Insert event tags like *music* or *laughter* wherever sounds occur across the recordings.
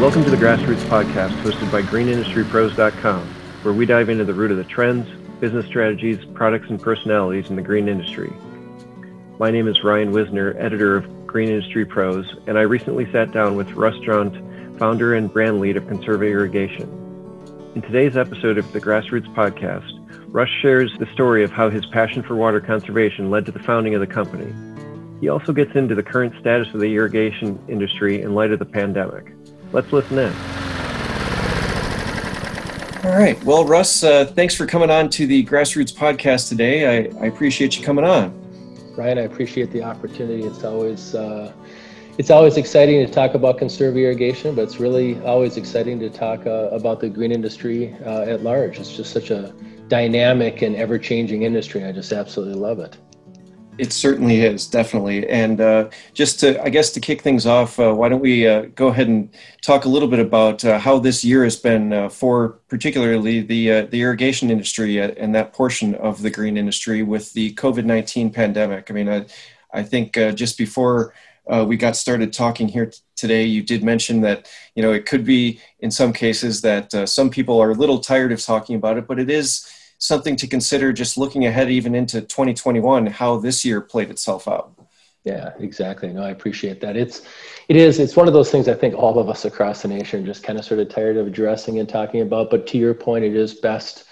Welcome to the Grassroots Podcast, hosted by GreenIndustryPros.com, where we dive into the root of the trends, business strategies, products, and personalities in the green industry. My name is Ryan Wisner, editor of Green Industry Pros, and I recently sat down with Russ Jundt, founder and brand lead of Conserva Irrigation. In today's episode of the Grassroots Podcast, Russ shares the story of how his passion for water conservation led to the founding of the company. He also gets into the current status of the irrigation industry in light of the pandemic. Let's listen in. All right. Well, Russ, uh, thanks for coming on to the Grassroots podcast today. I, I, appreciate you coming on. Ryan, I appreciate the opportunity. It's always uh, it's always exciting to talk about Conserva irrigation, but it's really always exciting to talk uh, about the green industry uh, at large. It's just such a dynamic and ever-changing industry. I just absolutely love it. It certainly is, definitely. And uh, just to, I guess, to kick things off, uh, why don't we uh, go ahead and talk a little bit about uh, how this year has been uh, for particularly the uh, the irrigation industry and that portion of the green industry with the COVID nineteen pandemic. I mean, I, I think just before we got started talking here t- today, you did mention that you know it could be in some cases that some people are a little tired of talking about it, but it is something to consider just looking ahead even into 2021 how this year played itself out. Yeah exactly. No i appreciate that. It's it is it's one of those things i think all of us across the nation are just kind of sort of tired of addressing and talking about but to your point it is best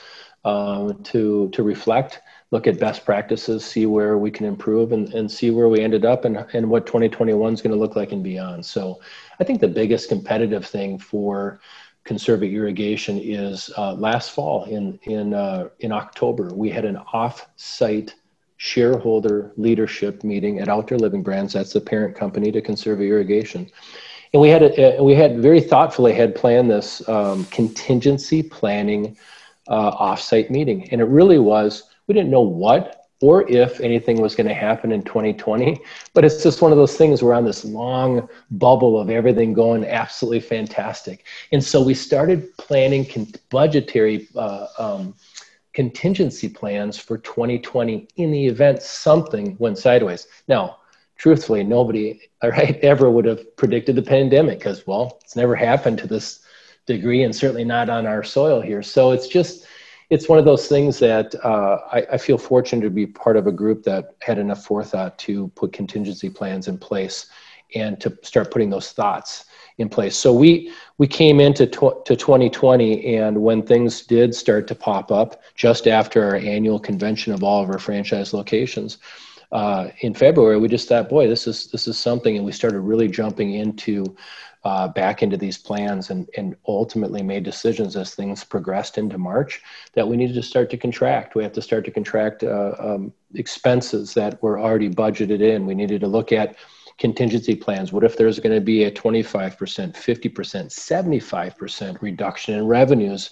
um, to to reflect look at best practices see where we can improve and, and see where we ended up and, and what 2021 is going to look like and beyond. So i think the biggest competitive thing for Conserva irrigation is uh, last fall in in uh, in October we had an off-site shareholder leadership meeting at Outdoor Living Brands. That's the parent company to Conserva irrigation, and we had a, we had very thoughtfully had planned this um, contingency planning uh, off-site meeting, and it really was we didn't know what or if anything was going to happen in 2020. But it's just one of those things we're on this long bubble of everything going absolutely fantastic. And so we started planning con- budgetary uh, um, contingency plans for 2020 in the event something went sideways. Now, truthfully, nobody *laughs* right, ever would have predicted the pandemic because, well, it's never happened to this degree and certainly not on our soil here. So it's just, it's one of those things that uh, I, I, feel fortunate to be part of a group that had enough forethought to put contingency plans in place and to start putting those thoughts in place. So we we came into tw- to 2020, and when things did start to pop up, just after our annual convention of all of our franchise locations. Uh, in February, we just thought, boy, this is this is something, and we started really jumping into uh, back into these plans and, and ultimately made decisions as things progressed into March that we needed to start to contract. We have to start to contract uh, um, expenses that were already budgeted in. We needed to look at contingency plans. What if there's going to be a 25%, 50%, 75% reduction in revenues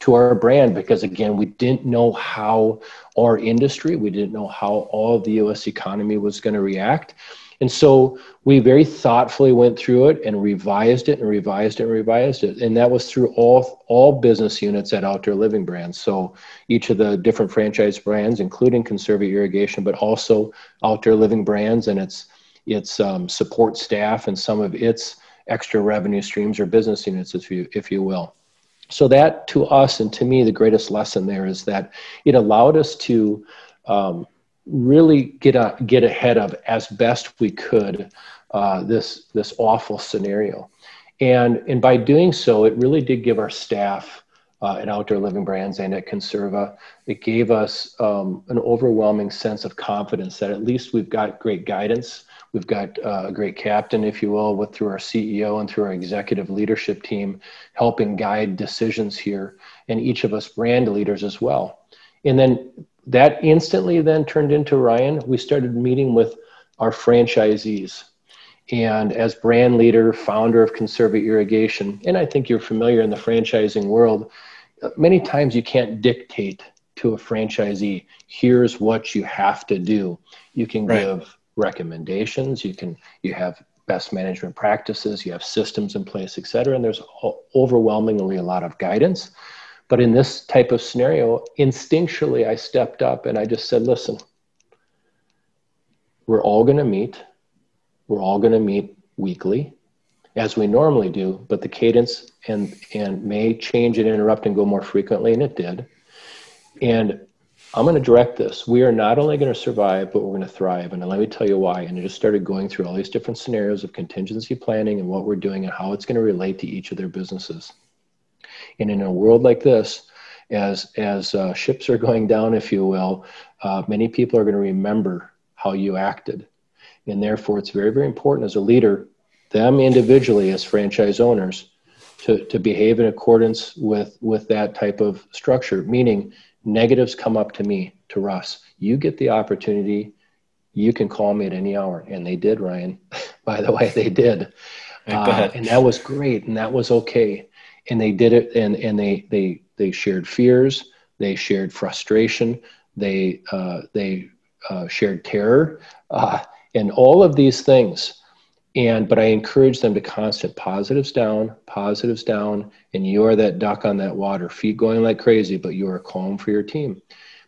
to our brand? Because again, we didn't know how our industry, we didn't know how all of the US economy was going to react. And so we very thoughtfully went through it and revised it and revised it and revised it. And that was through all, all business units at Outdoor Living Brands. So each of the different franchise brands, including Conserva Irrigation, but also Outdoor Living Brands and its, its um, support staff and some of its extra revenue streams or business units, if you, if you will. So that to us and to me, the greatest lesson there is that it allowed us to um, really get a, get ahead of as best we could uh, this this awful scenario, and and by doing so, it really did give our staff uh, at Outdoor Living Brands and at Conserva, it gave us um, an overwhelming sense of confidence that at least we've got great guidance. We've got uh, a great captain, if you will, with through our CEO and through our executive leadership team, helping guide decisions here, and each of us brand leaders as well. And then that instantly then turned into Ryan. We started meeting with our franchisees. And as brand leader, founder of Conserva Irrigation, and I think you're familiar in the franchising world, many times you can't dictate to a franchisee, here's what you have to do. You can right. give recommendations, you can you have best management practices, you have systems in place, et cetera, and there's overwhelmingly a lot of guidance. But in this type of scenario, instinctually, I stepped up and I just said, listen, we're all going to meet. We're all going to meet weekly. as we normally do, but the cadence and and may change and interrupt and go more frequently, and it did. And I'm going to direct this. We are not only going to survive, but we're going to thrive. And let me tell you why. And I just started going through all these different scenarios of contingency planning and what we're doing and how it's going to relate to each of their businesses. And in a world like this, as as uh, ships are going down, if you will, uh, many people are going to remember how you acted, and therefore it's very very important as a leader, them individually as franchise owners, to to behave in accordance with with that type of structure. Meaning, negatives come up to me to Russ. You get the opportunity. You can call me at any hour, and they did, Ryan. *laughs* By the way, they did, uh, and that was great, and that was okay and they did it and and they they they shared fears they shared frustration they uh, they uh, shared terror uh, and all of these things. And but i encourage them to constant positives down positives down and you are that duck on that water feet going like crazy but you are calm for your team.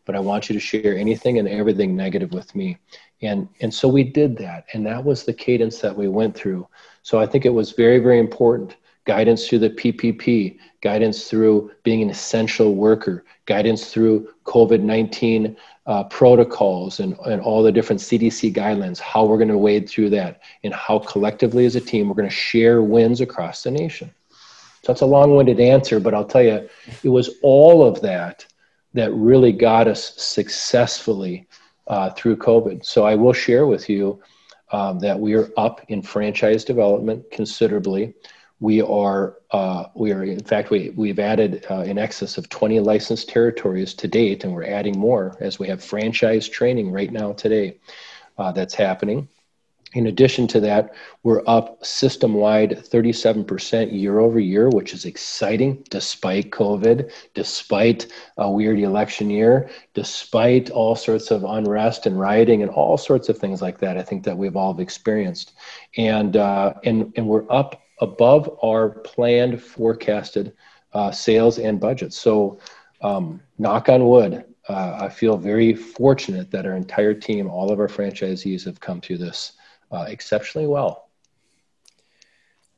But i want you to share anything and everything negative with me. And and so we did that and that was the cadence that we went through. So i think it was very very important guidance through the PPP, guidance through being an essential worker, guidance through COVID 19 uh, protocols and, and all the different CDC guidelines, how we're going to wade through that, and how collectively as a team we're going to share wins across the nation. So that's a long winded answer, but I'll tell you, it was all of that that really got us successfully uh, through COVID. So I will share with you um, that we are up in franchise development considerably we are uh, we are in fact we we've added uh, in excess of 20 licensed territories to date and we're adding more as we have franchise training right now today uh, that's happening. In addition to that we're up system wide 37% year over year which is exciting despite covid despite a weird election year despite all sorts of unrest and rioting and all sorts of things like that i think that we've all experienced. And uh, and and we're up above our planned forecasted uh, sales and budgets. So, um, knock on wood, uh, I feel very fortunate that our entire team, all of our franchisees, have come through this uh, exceptionally well.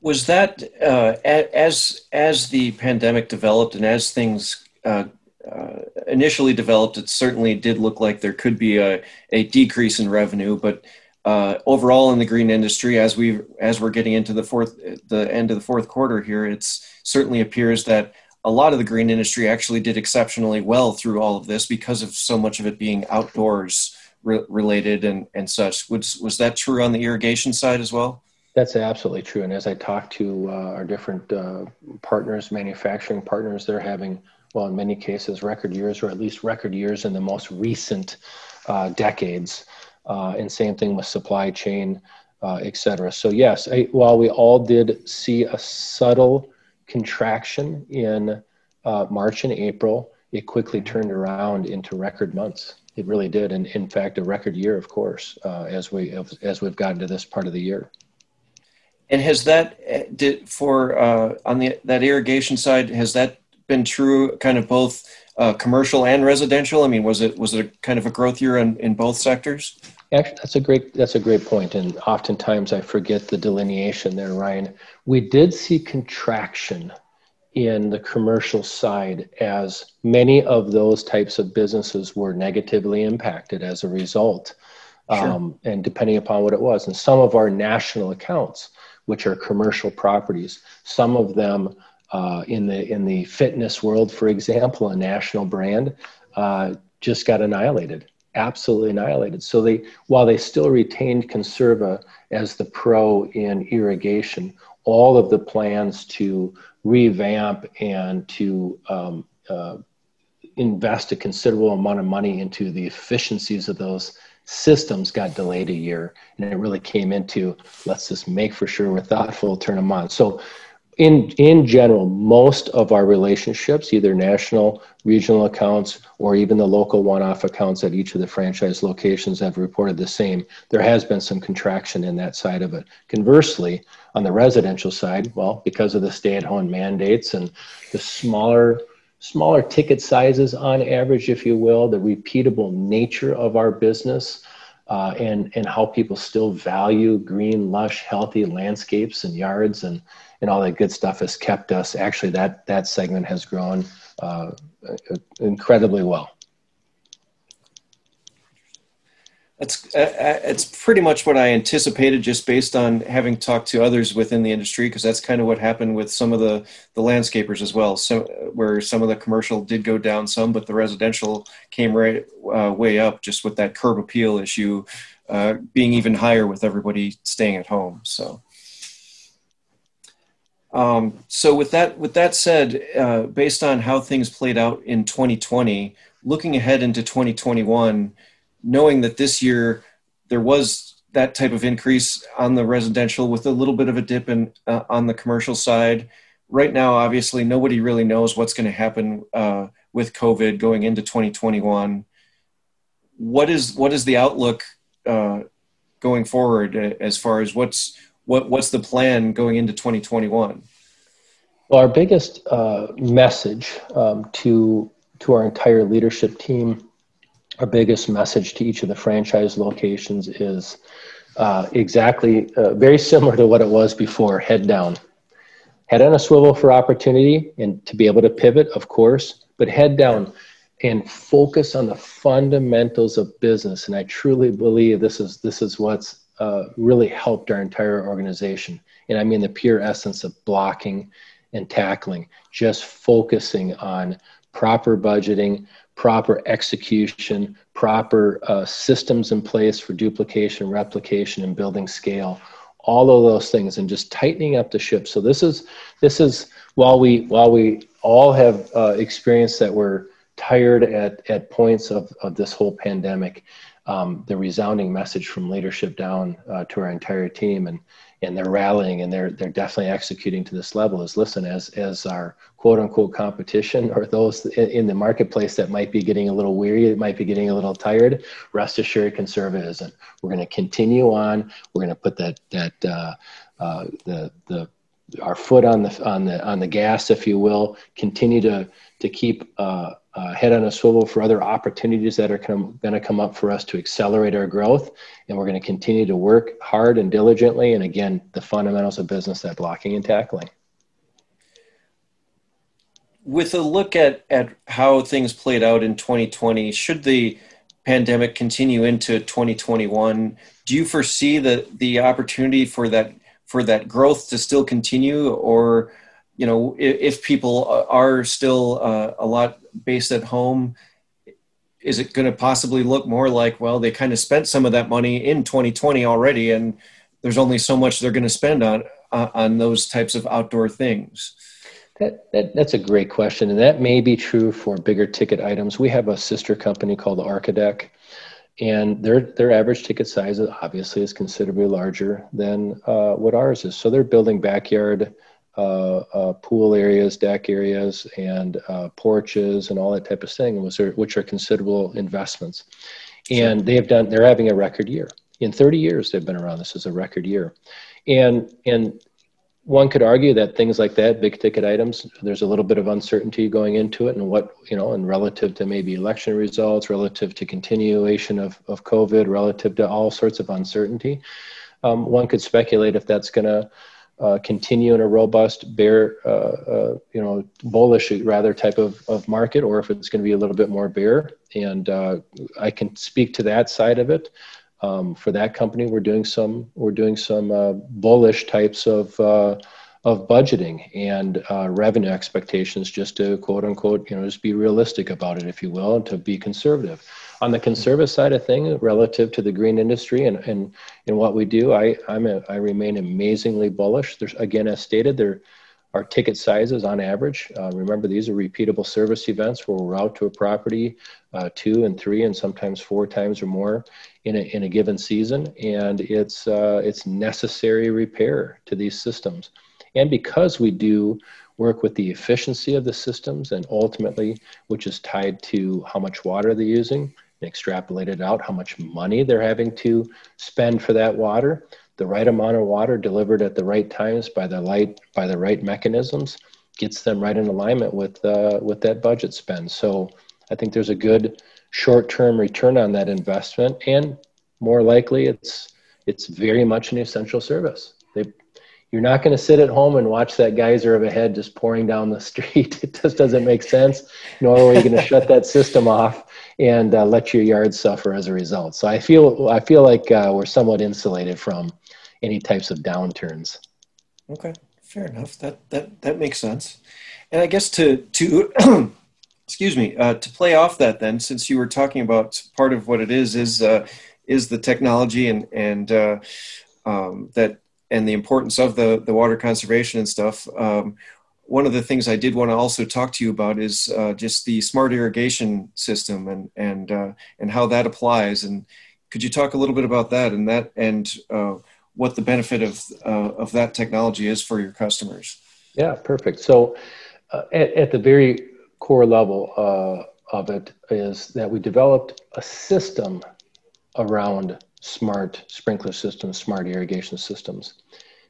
Was that uh, as as the pandemic developed and as things uh, uh, initially developed, it certainly did look like there could be a, a decrease in revenue, but uh, overall in the green industry as we as we're getting into the fourth the end of the fourth quarter here it's certainly appears that a lot of the green industry actually did exceptionally well through all of this because of so much of it being outdoors re- related and and such. Was was that true on the irrigation side as well? That's absolutely true. And as i talk to uh, our different uh, partners manufacturing partners they're having well in many cases record years or at least record years in the most recent uh, decades uh, and same thing with supply chain, uh, et cetera. So yes, I, while we all did see a subtle contraction in uh, March and April, it quickly turned around into record months. It really did, and in fact, a record year, of course, uh, as we as we've gotten to this part of the year. And has that uh, did for uh, on the that irrigation side has that been true, kind of both uh, commercial and residential? I mean, was it was it a kind of a growth year in, in both sectors? Actually, that's a great that's a great point, and oftentimes I forget the delineation there, Ryan. We did see contraction in the commercial side as many of those types of businesses were negatively impacted as a result, sure. um, and depending upon what it was, and some of our national accounts, which are commercial properties, some of them uh, in the in the fitness world, for example, a national brand uh, just got annihilated absolutely annihilated. So they, while they still retained Conserva as the pro in irrigation, all of the plans to revamp and to um, uh, invest a considerable amount of money into the efficiencies of those systems got delayed a year and it really came into let's just make for sure we're thoughtful turn them on so in in general, most of our relationships, either national, regional accounts, or even the local one-off accounts at each of the franchise locations have reported the same. There has been some contraction in that side of it. Conversely, on the residential side, well, because of the stay-at-home mandates and the smaller smaller ticket sizes on average, if you will, the repeatable nature of our business, uh, and and how people still value green, lush, healthy landscapes and yards and and all that good stuff has kept us. Actually, that that segment has grown uh, incredibly well. It's uh, uh, it's pretty much what I anticipated, just based on having talked to others within the industry, because that's kind of what happened with some of the the landscapers as well. So where some of the commercial did go down some, but the residential came right uh, way up, just with that curb appeal issue uh, being even higher with everybody staying at home. So. Um, so with that with that said, uh, based on how things played out in 2020, looking ahead into 2021 knowing that this year there was that type of increase on the residential with a little bit of a dip in uh, on the commercial side. Right now, obviously, nobody really knows what's going to happen uh, with COVID going into 2021. What is what is the outlook uh, going forward uh, as far as what's what what's the plan going into 2021? Well, our biggest uh, message um, to to our entire leadership team our biggest message to each of the franchise locations is uh, exactly uh, very similar to what it was before head down head on a swivel for opportunity and to be able to pivot of course but head down and focus on the fundamentals of business and i truly believe this is this is what's uh, really helped our entire organization and i mean the pure essence of blocking and tackling just focusing on proper budgeting proper execution, proper uh, systems in place for duplication, replication, and building scale. All of those things, and just tightening up the ship. So this is this is while we while we all have uh, experienced that we're tired at at points of of this whole pandemic. Um, the resounding message from leadership down uh, to our entire team and and they're rallying and they're they're definitely executing to this level. Is listen as as our quote unquote competition or those in, the marketplace that might be getting a little weary it might be getting a little tired rest assured conserva isn't. We're going to continue on. We're going to put that that uh, uh, the the our foot on the on the on the gas if you will. Continue to to keep uh, uh, head on a swivel for other opportunities that are going to come up for us to accelerate our growth. And we're going to continue to work hard and diligently. And again, the fundamentals of business, that blocking and tackling. With a look at, at how things played out in 2020, should the pandemic continue into 2021, do you foresee the, the opportunity for that for that growth to still continue or you know, if, if people are still uh, a lot based at home, is it going to possibly look more like, well, they kind of spent some of that money in 2020 already, and there's only so much they're going to spend on on those types of outdoor things? That, that, that's a great question, and that may be true for bigger ticket items. We have a sister company called Archadeck, and their their average ticket size obviously is considerably larger than uh, what ours is. So they're building backyard pool areas, deck areas, and uh, porches, and all that type of thing, which are considerable investments. And they have done. They're having a record year. In 30 years, they've been around. This is a record year, and and one could argue that things like that, big ticket items, there's a little bit of uncertainty going into it, and what you know, and relative to maybe election results, relative to continuation of of COVID, relative to all sorts of uncertainty. Um, one could speculate if that's going to uh, continue in a robust bear, uh, uh, you know, bullish rather type of, of market, or if it's going to be a little bit more bear. And uh, I can speak to that side of it. Um, for that company, we're doing some we're doing some bullish types of of budgeting and revenue expectations, just to quote unquote, you know, just be realistic about it, if you will, and to be conservative on the conservative side of things relative to the green industry and, and, and what we do, I, I'm a, I remain amazingly bullish. There's, again, as stated, there are ticket sizes on average. Uh, remember, these are repeatable service events where we're out to a property uh, two and three and sometimes four times or more in a, in a given season. And it's, uh, it's necessary repair to these systems. And because we do work with the efficiency of the systems and ultimately, which is tied to how much water they're using, and extrapolated out how much money they're having to spend for that water the right amount of water delivered at the right times by the light by the right mechanisms gets them right in alignment with uh, with that budget spend so i think there's a good short-term return on that investment and more likely it's it's very much an essential service. They, you're not going to sit at home and watch that geyser of a head just pouring down the *laughs* street. It just doesn't make sense. Nor are you going to shut that system off and uh, let your yard suffer as a result. So I feel I feel like uh, we're somewhat insulated from any types of downturns. Okay, fair enough. That that that makes sense. And I guess to to *clears throat* excuse me uh, to play off that then, since you were talking about part of what it is is uh, is the technology and and uh, um, that and the importance of the the water conservation and stuff. Um, one of the things I did want to also talk to you about is uh, just the smart irrigation system and and uh, and how that applies. And could you talk a little bit about that and that and uh, what the benefit of uh, of that technology is for your customers? Yeah, perfect. So uh, at, at, the very core level uh, of it is that we developed a system around smart sprinkler systems, smart irrigation systems,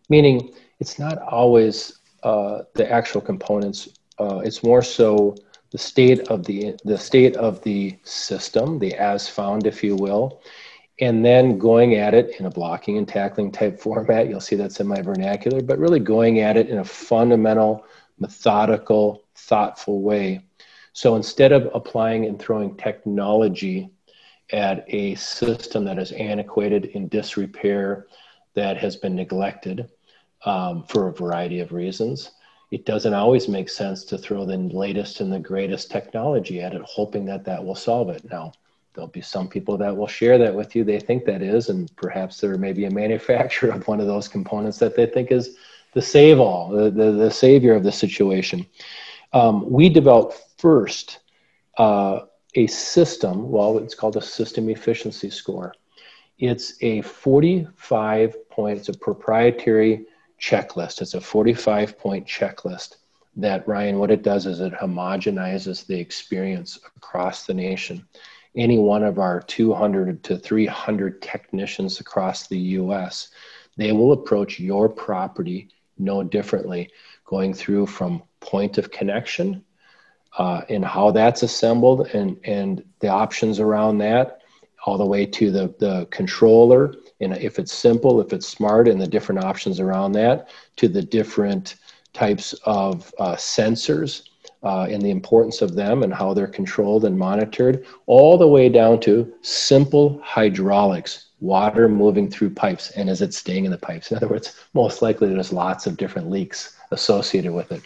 meaning it's not always uh, the actual components. Uh, it's more so the state of the the state of the system, the as found, if you will, and then going at it in a blocking and tackling type format. You'll see that's in my vernacular, but really going at it in a fundamental, methodical, thoughtful way. So instead of applying and throwing technology at a system that is antiquated in disrepair, that has been neglected um, for a variety of reasons, it doesn't always make sense to throw the latest and the greatest technology at it, hoping that that will solve it. Now, there'll be some people that will share that with you. They think that is, and perhaps there may be a manufacturer of one of those components that they think is the save all, the, the, the savior of the situation. Um, we developed first uh, a system, well, it's called a system efficiency score. It's a 45 points, a proprietary checklist. It's a 45 point checklist that, Ryan, what it does is it homogenizes the experience across the nation. Any one of our 200 to 300 technicians across the US, they will approach your property no differently, going through from point of connection uh, and how that's assembled and, and the options around that, all the way to the, the controller. And if it's simple, if it's smart, and the different options around that, to the different types of uh, sensors uh, and the importance of them and how they're controlled and monitored, all the way down to simple hydraulics, water moving through pipes, and is it staying in the pipes? In other words, most likely there's lots of different leaks associated with it.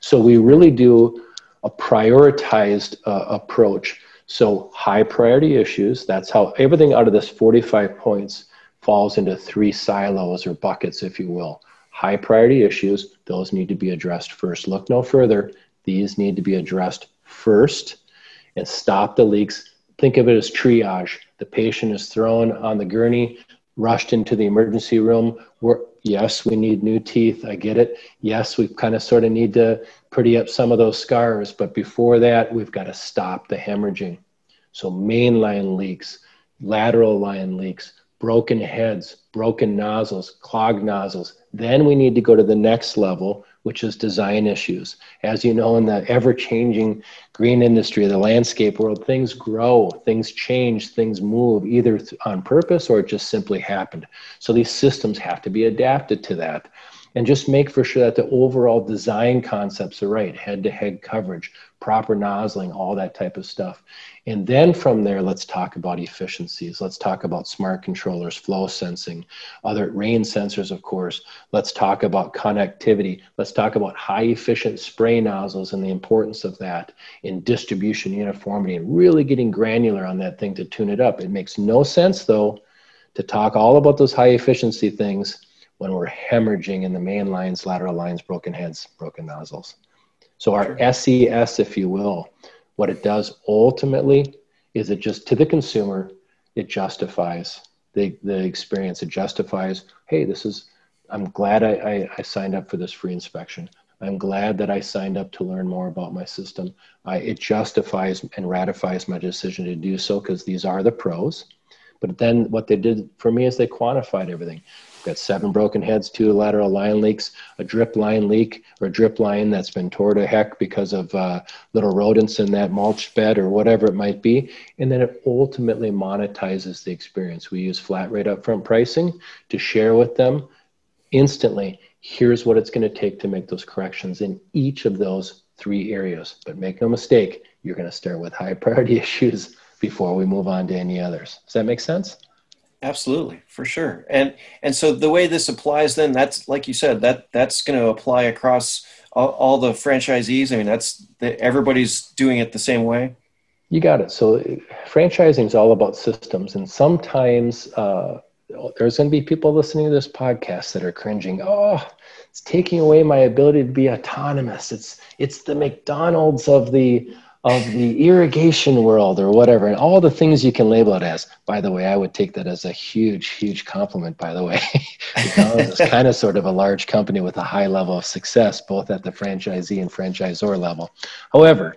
So we really do a prioritized uh, approach. So high priority issues, that's how everything out of this 45 points falls into three silos or buckets, if you will. High priority issues, those need to be addressed first. Look no further. These need to be addressed first and stop the leaks. Think of it as triage. The patient is thrown on the gurney, rushed into the emergency room. We're, yes, we need new teeth. I get it. Yes, we kind of sort of need to pretty up some of those scars. But before that, we've got to stop the hemorrhaging. So mainline leaks, lateral line leaks, broken heads, broken nozzles, clogged nozzles. Then we need to go to the next level, which is design issues. As you know, in the ever changing green industry, the landscape world, things grow, things change, things move either on purpose or it just simply happened. So these systems have to be adapted to that and just make for sure that the overall design concepts are right head to head coverage proper nozzling all that type of stuff. And then from there let's talk about efficiencies. Let's talk about smart controllers flow sensing other rain sensors of course. Let's talk about connectivity. Let's talk about high efficient spray nozzles and the importance of that in distribution uniformity and really getting granular on that thing to tune it up. It makes no sense though to talk all about those high efficiency things when we're hemorrhaging in the main lines, lateral lines, broken heads, broken nozzles. So our SES, if you will, what it does ultimately is it just to the consumer, it justifies the, the experience. It justifies, hey, this is, I'm glad I, I, I signed up for this free inspection. I'm glad that I signed up to learn more about my system. I, it justifies and ratifies my decision to do so because these are the pros. But then what they did for me is they quantified everything got seven broken heads, two lateral line leaks, a drip line leak, or a drip line that's been tore to heck because of uh, little rodents in that mulch bed or whatever it might be. And then it ultimately monetizes the experience. We use flat rate upfront pricing to share with them instantly. Here's what it's going to take to make those corrections in each of those three areas. But make no mistake, you're going to start with high priority *laughs* issues before we move on to any others. Does that make sense? Absolutely, for sure. And and so the way this applies, then that's like you said that that's going to apply across all, all, the franchisees. I mean, that's the, everybody's doing it the same way. You got it. So franchising is all about systems, and sometimes uh, there's going to be people listening to this podcast that are cringing. Oh, it's taking away my ability to be autonomous. It's it's the McDonald's of the of the irrigation world or whatever, and all the things you can label it as. By the way, I would take that as a huge, huge compliment, by the way. *laughs* it's kind of sort of a large company with a high level of success, both at the franchisee and franchisor level. However,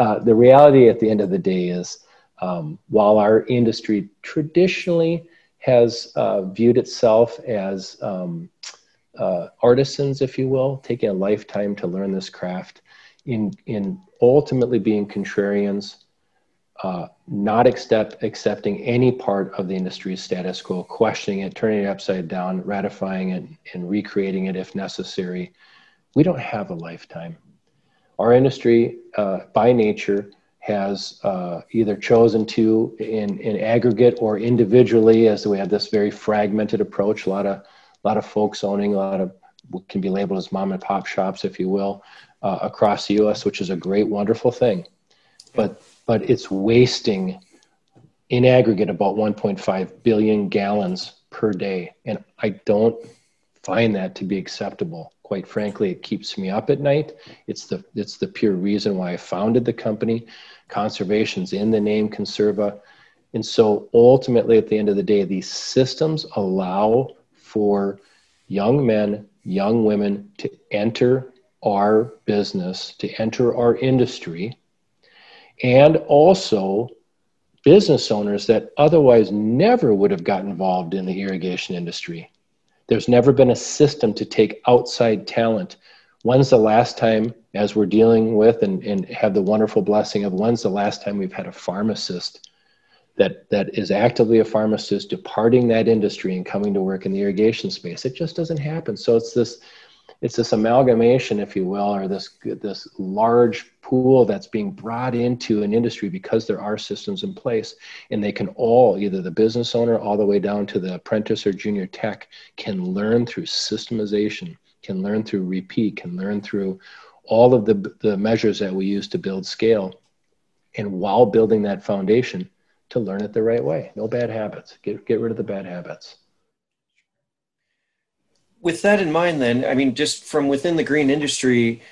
uh, the reality at the end of the day is um, while our industry traditionally has uh, viewed itself as um, uh, artisans, if you will, taking a lifetime to learn this craft, in in ultimately being contrarians, uh, not accept, accepting any part of the industry's status quo, questioning it, turning it upside down, ratifying it, and recreating it if necessary. We don't have a lifetime. Our industry, uh, by nature, has uh, either chosen to, in, in aggregate or individually, as we have this very fragmented approach, a lot of, a lot of folks owning a lot of what can be labeled as mom and pop shops, if you will, uh, across the U.S., which is a great, wonderful thing. But but it's wasting in aggregate about 1.5 billion gallons per day, and I don't find that to be acceptable. Quite frankly, it keeps me up at night. It's the it's the pure reason why I founded the company. Conservation's in the name Conserva. And so ultimately, at the end of the day, these systems allow for young men, young women to enter our business, to enter our industry, and also business owners that otherwise never would have got involved in the irrigation industry. There's never been a system to take outside talent. When's the last time, as we're dealing with and, and have the wonderful blessing of when's the last time we've had a pharmacist that, that is actively a pharmacist departing that industry and coming to work in the irrigation space? It just doesn't happen. So it's this it's this amalgamation, if you will, or this this large pool that's being brought into an industry because there are systems in place, and they can all, either the business owner all the way down to the apprentice or junior tech, can learn through systemization, can learn through repeat, can learn through all of the the measures that we use to build scale, and while building that foundation, to learn it the right way. No bad habits. Get get rid of the bad habits with that in mind, then, I mean, just from within the green industry,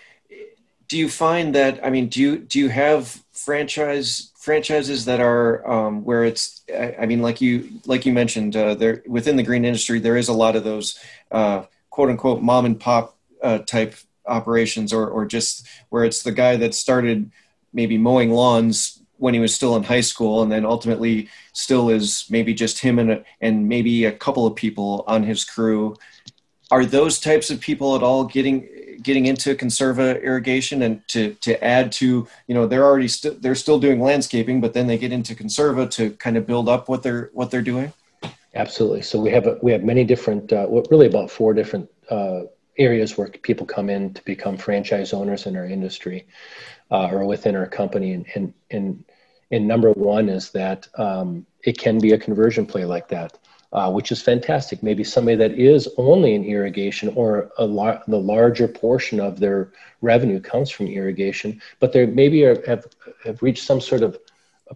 do you find that? I mean, do you do you have franchise franchises that are um, where it's? I mean, like you like you mentioned, uh, there within the green industry, there is a lot of those uh, quote unquote mom and pop uh, type operations, or or just where it's the guy that started maybe mowing lawns when he was still in high school and then ultimately still is maybe just him and, a, and maybe a couple of people on his crew are those types of people at all getting getting into conserva irrigation? And to to add to you know they're already still they're still doing landscaping but then they get into conserva to kind of build up what they're what they're doing? Absolutely. So we have a, we have many different uh, really about four different uh, areas where people come in to become franchise owners in our industry uh, or within our company. And and and, and number one is that um, it can be a conversion play like that uh, which is fantastic. Maybe somebody that is only in irrigation or la- the larger portion of their revenue comes from irrigation, but they maybe are, have, have reached some sort of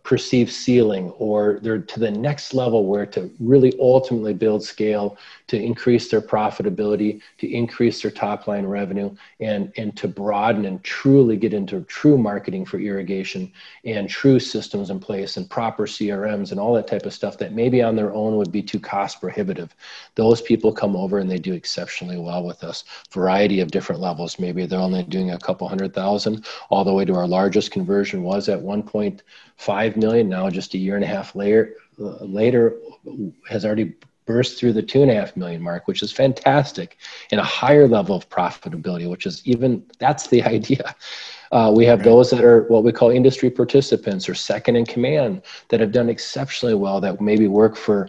perceived ceiling or they're to the next level where to really ultimately build scale to increase their profitability to increase their top line revenue and and to broaden and truly get into true marketing for irrigation and true systems in place and proper crms and all that type of stuff that maybe on their own would be too cost prohibitive. Those people come over and they do exceptionally well with us. Variety of different levels. Maybe they're only doing a couple hundred thousand all the way to our largest conversion was at one point five million. Now, just a year and a half later, later has already burst through the two and a half million mark, which is fantastic, and a higher level of profitability, which is even that's the *laughs* idea. Uh, we have right. those that are what we call industry participants or second in command that have done exceptionally well that maybe work for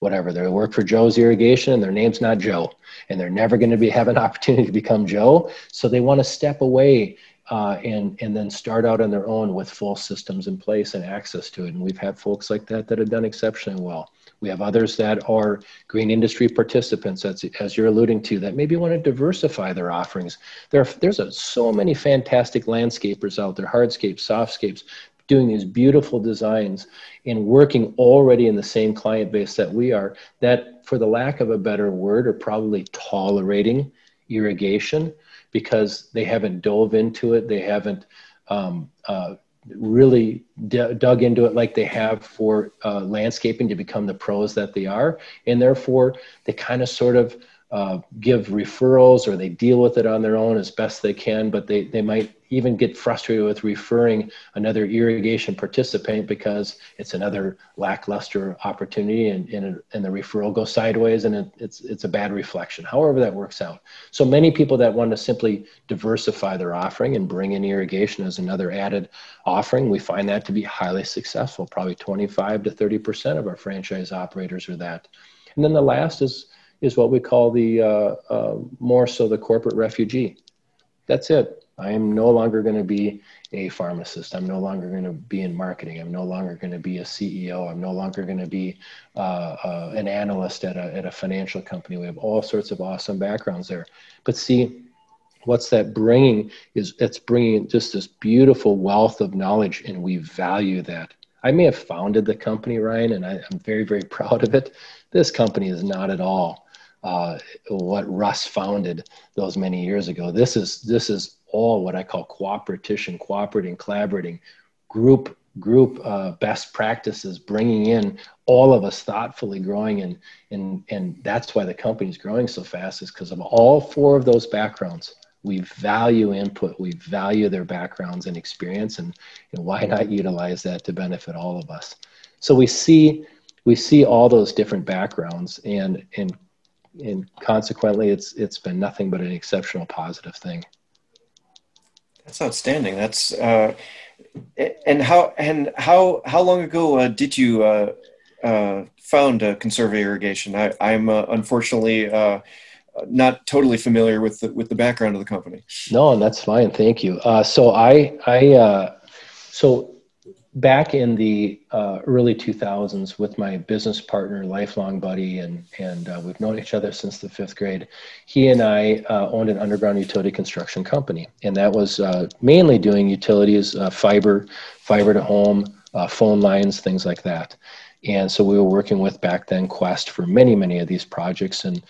whatever they work for Joe's irrigation and their name's not Joe and they're never going to be *laughs* have an opportunity to become Joe. So they want to step away uh, and and then start out on their own with full systems in place and access to it. And we've had folks like that that have done exceptionally well. We have others that are green industry participants, as, as you're alluding to, that maybe want to diversify their offerings. There, there's a, so many fantastic landscapers out there, hardscapes, softscapes, doing these beautiful designs and working already in the same client base that we are, that, for the lack of a better word, are probably tolerating irrigation because they haven't dove into it. They haven't um, uh, really d- dug into it like they have for uh, landscaping to become the pros that they are. And therefore, they kind of sort of uh, give referrals or they deal with it on their own as best they can, but they, they might even get frustrated with referring another irrigation participant because it's another lackluster opportunity and, and, and the referral goes sideways and it, it's, it's a bad reflection, however that works out. So many people that want to simply diversify their offering and bring in irrigation as another added offering, we find that to be highly successful. Probably 25 to 30% of our franchise operators are that. And then the last is, is what we call the uh, uh, more so the corporate refugee. That's it I am no longer going to be a pharmacist. I'm no longer going to be in marketing. I'm no longer going to be a CEO. I'm no longer going to be uh, uh, an analyst at a, at a financial company. We have all sorts of awesome backgrounds there. But see, what's that bringing is it's bringing just this beautiful wealth of knowledge, and we value that. I may have founded the company, Ryan, and I, I'm very, very *laughs* proud of it. This company is not at all uh, what Russ founded those many years ago. This is this is all what I call cooperation, cooperating, collaborating, group group uh, best practices, bringing in all of us thoughtfully growing, and and and that's why the company's growing so fast is because of all four of those backgrounds. We value input, we value their backgrounds and experience, and know, why not utilize that to benefit all of us? So we see we see all those different backgrounds, and and and consequently, it's it's been nothing but an exceptional positive thing. That's outstanding. That's uh, and how and how how long ago uh, did you uh, uh, found uh, Conserva Irrigation? I, I'm uh, unfortunately uh, not totally familiar with the, with the background of the company. No, and that's fine. Thank you. Uh, so I I uh, so back in the uh, early 2000s with my business partner, lifelong buddy, and and uh, we've known each other since the fifth grade. He and I uh, owned an underground utility construction company, and that was uh, mainly doing utilities, uh, fiber, fiber to home, uh, phone lines, things like that. And so we were working with back then Qwest for many, many of these projects, and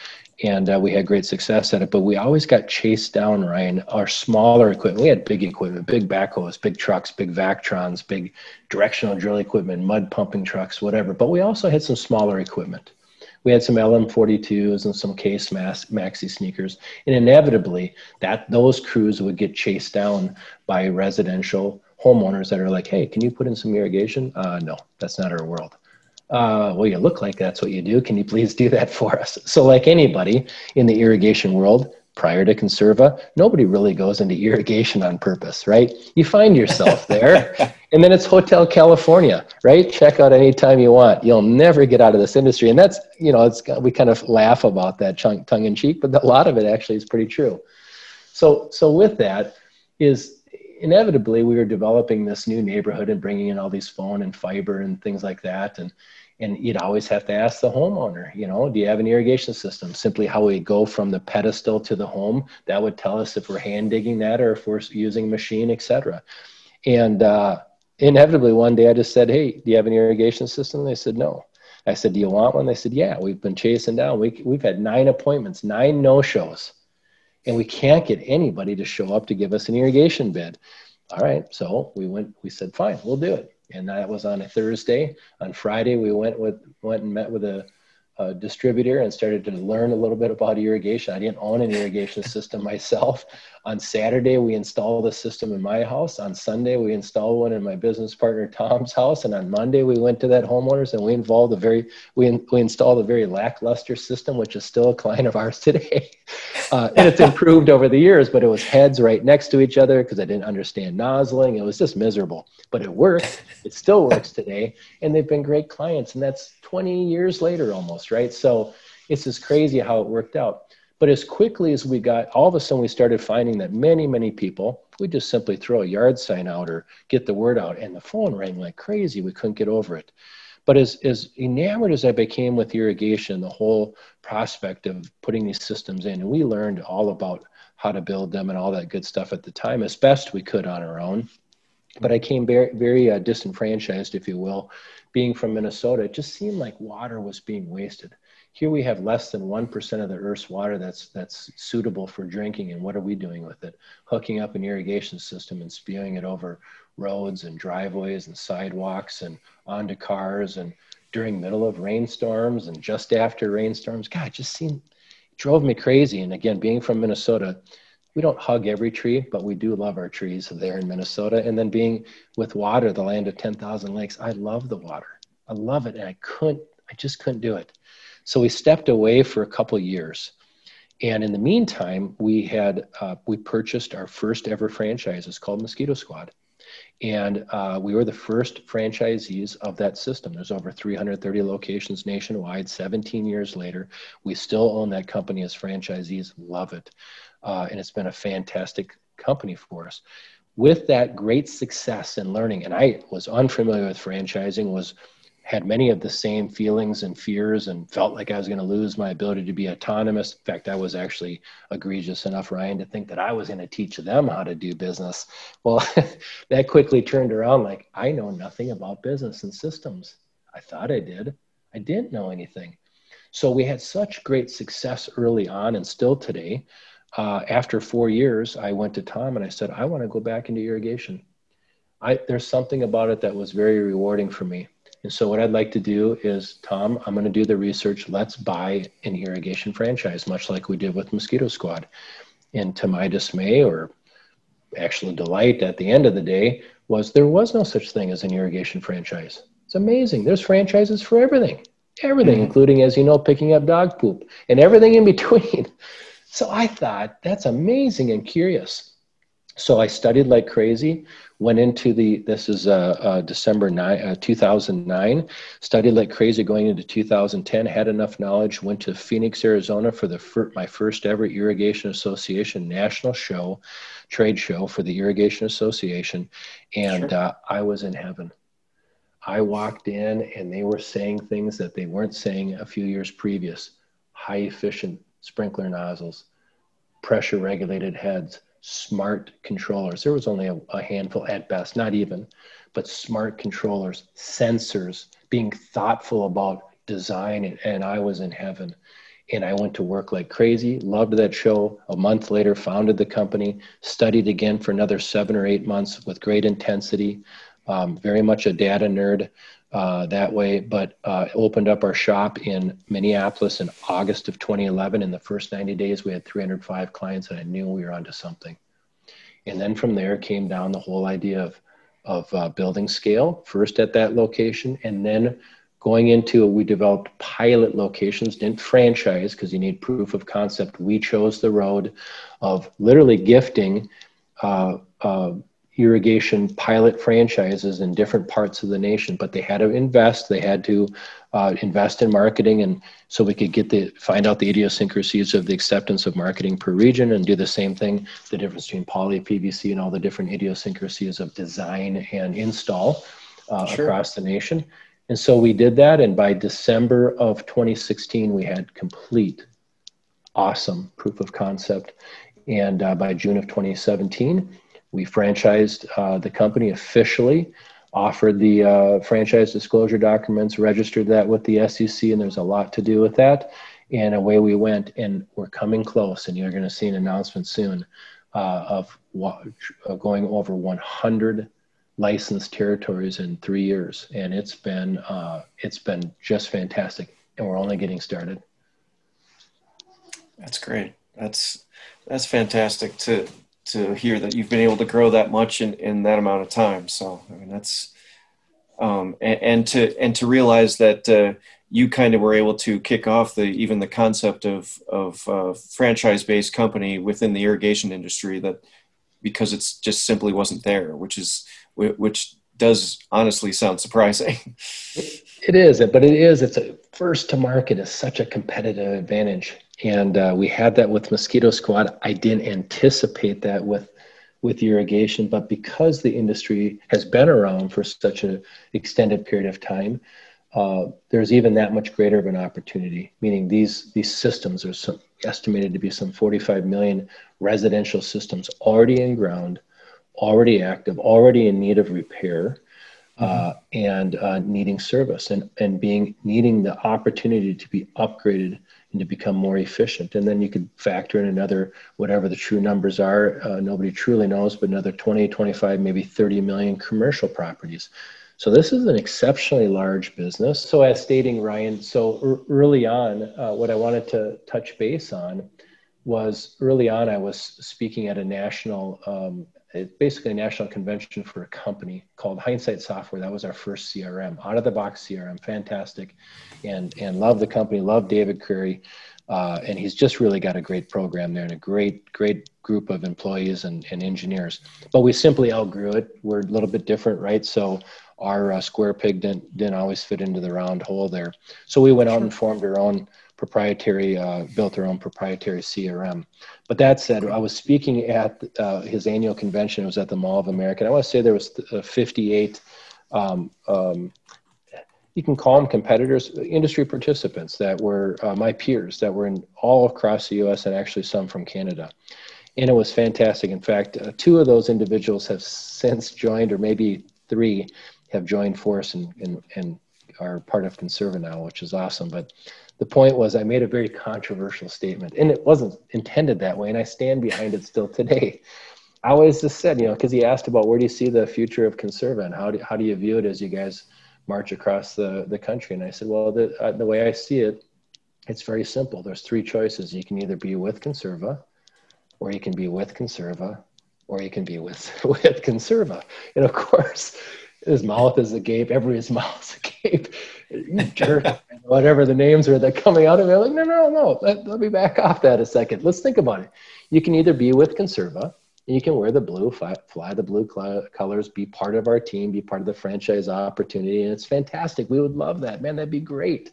and uh, we had great success at it. But we always got chased down, Ryan. Our smaller equipment, we had big equipment, big backhoes, big trucks, big Vactrons, big directional drill equipment, mud pumping trucks, whatever. But we also had some smaller equipment. We had some LM42s and some Case Maxi sneakers, and inevitably, that those crews would get chased down by residential homeowners that are like, "Hey, can you put in some irrigation?" Uh, no, that's not our world uh, well, you look like that's what you do. Can you please do that for us? So, like anybody in the irrigation world, prior to Conserva, nobody really goes into irrigation on purpose, right? You find yourself *laughs* there, and then it's Hotel California, right? Check out anytime you want. You'll never get out of this industry, and that's you know, it's we kind of laugh about that tongue in cheek, but a lot of it actually is pretty true. So, so with that is inevitably we were developing this new neighborhood and bringing in all these phone and fiber and things like that, and and you'd always have to ask the homeowner you know do you have an irrigation system? Simply how we go from the pedestal to the home that would tell us if we're hand digging that or if we're using machine etc and uh, inevitably one day i just said hey do you have an irrigation system? They said no. I said do you want one? They said yeah we've been chasing down. We, we've had nine appointments nine no shows and we can't get anybody to show up to give us an irrigation bid. All right so we went we said fine we'll do it and that was on a Thursday. On Friday, we went with went and met with a a distributor and started to learn a little bit about irrigation. I didn't own an irrigation system *laughs* myself. On Saturday, we installed a system in my house. On Sunday, we installed one in my business partner Tom's house. And on Monday, we went to that homeowner's and we involved a very we, we installed a very lackluster system, which is still a client of ours *laughs* today. Uh, and it's improved over the years, but it was heads right next to each other because I didn't understand nozzling. It was just miserable, but it worked. It still works today, and they've been great clients. And that's 20 years later almost, right? So it's just crazy how it worked out. But as quickly as we got, all of a sudden we started finding that many, many people, we just simply throw a yard sign out or get the word out, and the phone rang like crazy. We couldn't get over it. But as, as enamored as I became with irrigation, the whole prospect of putting these systems in, and we learned all about how to build them and all that good stuff at the time as best we could on our own. But I came very, very uh, disenfranchised, if you will, being from Minnesota. It just seemed like water was being wasted. Here we have less than 1% of the Earth's water that's, that's suitable for drinking. And what are we doing with it? Hooking up an irrigation system and spewing it over roads and driveways and sidewalks and onto cars and during middle of rainstorms and just after rainstorms. God, just seemed, drove me crazy. And again, being from Minnesota, we don't hug every tree, but we do love our trees there in Minnesota. And then being with water, the land of 10,000 lakes, I love the water. I love it. And I couldn't, I just couldn't do it. So we stepped away for a couple years. And in the meantime, we had uh, we purchased our first ever franchise. It's called Mosquito Squad, and uh, we were the first franchisees of that system. There's over 330 locations nationwide. 17 years later, we still own that company as franchisees. Love it, uh, and it's been a fantastic company for us. With that great success and learning, and I was unfamiliar with franchising, was had many of the same feelings and fears and felt like I was going to lose my ability to be autonomous. In fact, I was actually egregious enough, Ryan, to think that I was going to teach them how to do business. Well, *laughs* that quickly turned around like, I know nothing about business and systems. I thought I did. I didn't know anything. So we had such great success early on and still today. Uh, after four years, I went to Tom and I said, I want to go back into irrigation. I, there's something about it that was very rewarding for me. And so what I'd like to do is, Tom, I'm going to do the research. Let's buy an irrigation franchise, much like we did with Mosquito Squad. And to my dismay, or actually delight at the end of the day, was there was no such thing as an irrigation franchise. It's amazing. There's franchises for everything, everything, mm-hmm. including, as you know, picking up dog poop and everything in between. *laughs* So I thought that's amazing and curious. So I studied like crazy went into the this is uh, uh, december 9 uh, 2009 studied like crazy going into 2010 had enough knowledge went to phoenix arizona for the fir- my first ever irrigation association national show trade show for the irrigation association. And sure. Uh, i was in heaven. I walked in and they were saying things that they weren't saying a few years previous. High efficient sprinkler nozzles pressure regulated heads smart controllers. There was only a, a, handful at best, not even, but smart controllers, sensors, being thoughtful about design. And, and I was in heaven. And I went to work like crazy, loved that show. A month later, founded the company, studied again for another seven or eight months with great intensity. Um, very much a data nerd uh, that way, but uh, opened up our shop in Minneapolis in August of 2011. In the first 90 days, we had 305 clients, and I knew we were onto something. And then from there came down the whole idea of, of uh, building scale, first at that location, and then going into we developed pilot locations, didn't franchise because you need proof of concept. We chose the road of literally gifting uh, uh, irrigation pilot franchises in different parts of the nation, but they had to invest. They had to uh, invest in marketing, and so we could get the find out the idiosyncrasies of the acceptance of marketing per region, and do the same thing, the difference between poly, PVC, and all the different idiosyncrasies of design and install uh, sure. across the nation. And so we did that, and by December of 2016, we had complete, awesome proof of concept. And uh, by June of 2017, we franchised uh, the company officially, offered the uh, franchise disclosure documents, registered that with the SEC, and there's a lot to do with that. And away we went, and we're coming close, and you're going to see an announcement soon uh, of going over 100 licensed territories in three years, and it's been uh, it's been just fantastic. and we're only getting started. That's great. That's that's fantastic to to hear that you've been able to grow that much in, in that amount of time. So I mean that's um, and, and to and to realize that uh, you kind of were able to kick off the even the concept of of uh, franchise based company within the irrigation industry that because it's just simply wasn't there, which is which does honestly sound surprising. it is, but it is. It's a first to market is such a competitive advantage, and uh, we had that with Mosquito Squad. I didn't anticipate that with with irrigation, but because the industry has been around for such an extended period of time, uh, there's even that much greater of an opportunity. Meaning these these systems are some, estimated to be some 45 million residential systems already in ground, already active, already in need of repair. Uh, and uh, needing service and, and being needing the opportunity to be upgraded and to become more efficient. And then you could factor in another, whatever the true numbers are, uh, nobody truly knows, but another 20, 25, maybe 30 million commercial properties. So this is an exceptionally large business. So as stating Ryan, so early on, uh, what I wanted to touch base on was early on, I was speaking at a national, um, basically a national convention for a company called Hindsight Software. That was our first CRM, out of the box CRM, fantastic, and and love the company, love David Curry, uh, and he's just really got a great program there and a great great group of employees and, and engineers. But we simply outgrew it. We're a little bit different, right? So our uh, square peg didn't didn't always fit into the round hole there. So we went out and formed our own proprietary, uh, built their own proprietary CRM. But that said, I was speaking at uh, his annual convention. It was at the Mall of America. And I want to say there was uh, 58. Um, um, you can call them competitors, industry participants that were uh, my peers that were in all across the U.S. and actually some from Canada. And it was fantastic. In fact, uh, two of those individuals have since joined, or maybe three have joined force and, and, and are part of Conserva now, which is awesome. But the point was, I made a very controversial statement, and it wasn't intended that way, and I stand behind it still today. I always just said, you know, because he asked about where do you see the future of Conserva and how do, how do you view it as you guys march across the, the country? And I said, well, the, uh, the way I see it, it's very simple. There's three choices. You can either be with Conserva, or you can be with Conserva, or you can be with, *laughs* with Conserva. And of course, his mouth is agape, everybody's *laughs* mouth is agape, jerk, whatever the names are that coming out of it. Like, no, no, no, let, let me back off that a second. Let's think about it. You can either be with Conserva, and you can wear the blue, fly, fly the blue cl- colors, be part of our team, be part of the franchise opportunity, and it's fantastic. We would love that, man. That'd be great.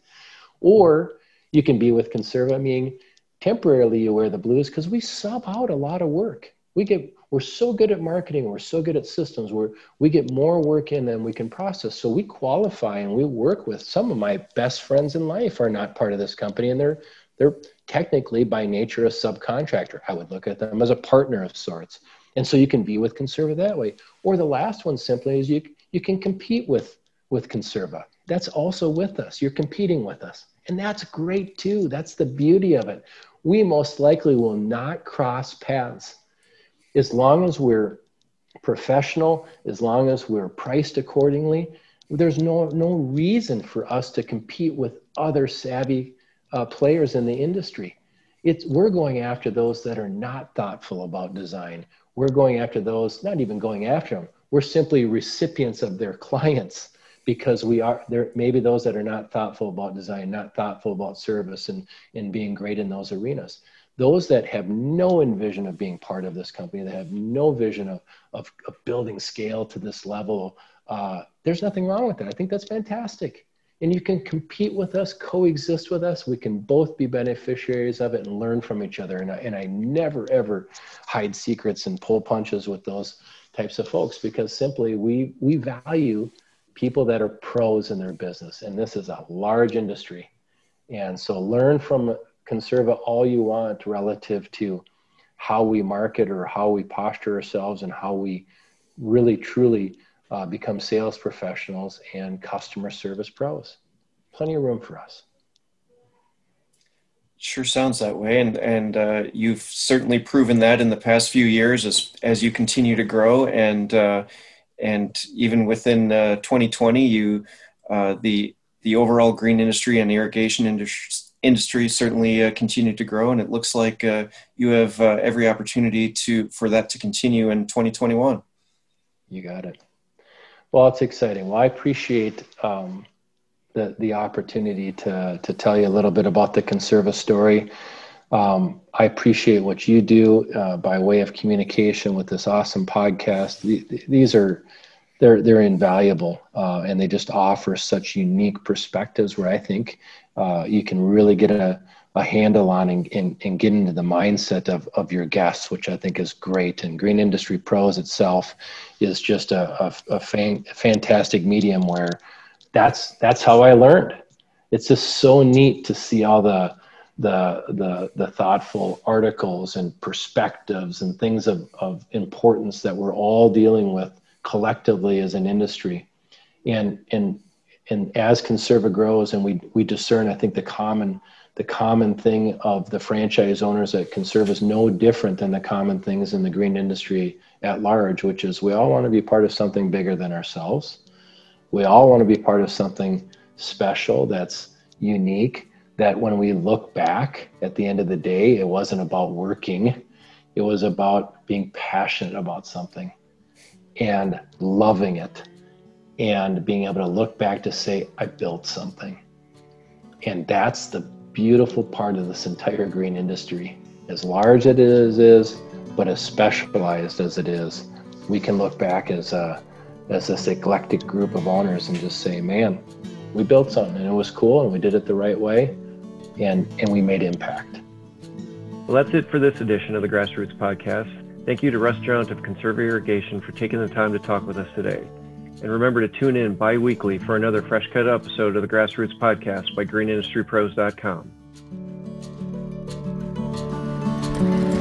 Or you can be with Conserva, meaning temporarily you wear the blues because we sub out a lot of work. We get we're so good at marketing we're so good at systems where we get more work in than we can process. So we qualify and we work with some of my best friends in life are not part of this company and they're they're technically by nature a subcontractor. I would look at them as a partner of sorts. And so you can be with conserva that way. Or the last one simply is you you can compete with with conserva. That's also with us. You're competing with us. And that's great too. That's the beauty of it. We most likely will not cross paths as long as we're professional, as long as we're priced accordingly, there's no, no reason for us to compete with other savvy uh, players in the industry. It's, we're going after those that are not thoughtful about design. We're going after those, not even going after them. We're simply recipients of their *laughs* clients because we are there maybe those that are not thoughtful about design not thoughtful about service and, and being great in those arenas those that have no envision of being part of this company, that have no vision of, of, of building scale to this level, uh, there's nothing wrong with that. I think that's fantastic. And you can compete with us, coexist with us. We can both be beneficiaries of it and learn from each other. And I, and I never, ever hide secrets and pull punches with those types of folks because simply we, we value people that are pros in their business. And this is a large industry. And so learn from Conserva all you want relative to how we market or how we posture ourselves and how we really truly uh, become sales professionals and customer service pros. Plenty of room for us. Sure sounds that way, and and uh, you've certainly proven that in the past few years as as you continue to grow, and uh, and even within 2020, uh, you uh, the the overall green industry and irrigation industry industry certainly uh, continue to grow, and it looks like uh, you have uh, every opportunity to for that to continue in 2021. You got it. Well, it's exciting. Well, I appreciate um, the the opportunity to to tell you a little bit about the Conserva story. Um, I appreciate what you do uh, by way of communication with this awesome podcast. These are they're they're invaluable, uh, and they just offer such unique perspectives where I think uh, you can really get a, a handle on and, and, and, get into the mindset of, of your guests, which I think is great. And Green Industry Pros itself is just a, a, a fan, fantastic medium where that's that's how I learned. It's just so neat to see all the the the, the thoughtful articles and perspectives and things of, of importance that we're all dealing with collectively as an industry. And and and as Conserva grows and we we discern, I think the common the common thing of the franchise owners at Conserva is no different than the common things in the green industry at large, which is we all want to be part of something bigger than ourselves. We all want to be part of something special that's unique. That when we look back at the end of the day, it wasn't about working, it was about being passionate about something and loving it and being able to look back to say, I built something. And that's the beautiful part of this entire green industry. As large as it is, is but as specialized as it is, we can look back as a as this eclectic group of owners and just say, man, we built something and it was cool and we did it the right way and and we made impact. Well, that's it for this edition of the Grassroots Podcast. Thank you to Russ Jundt of Conserva Irrigation for taking the time to talk with us today. And remember to tune in bi weekly for another fresh cut episode of the Grassroots Podcast by GreenIndustryPros.com.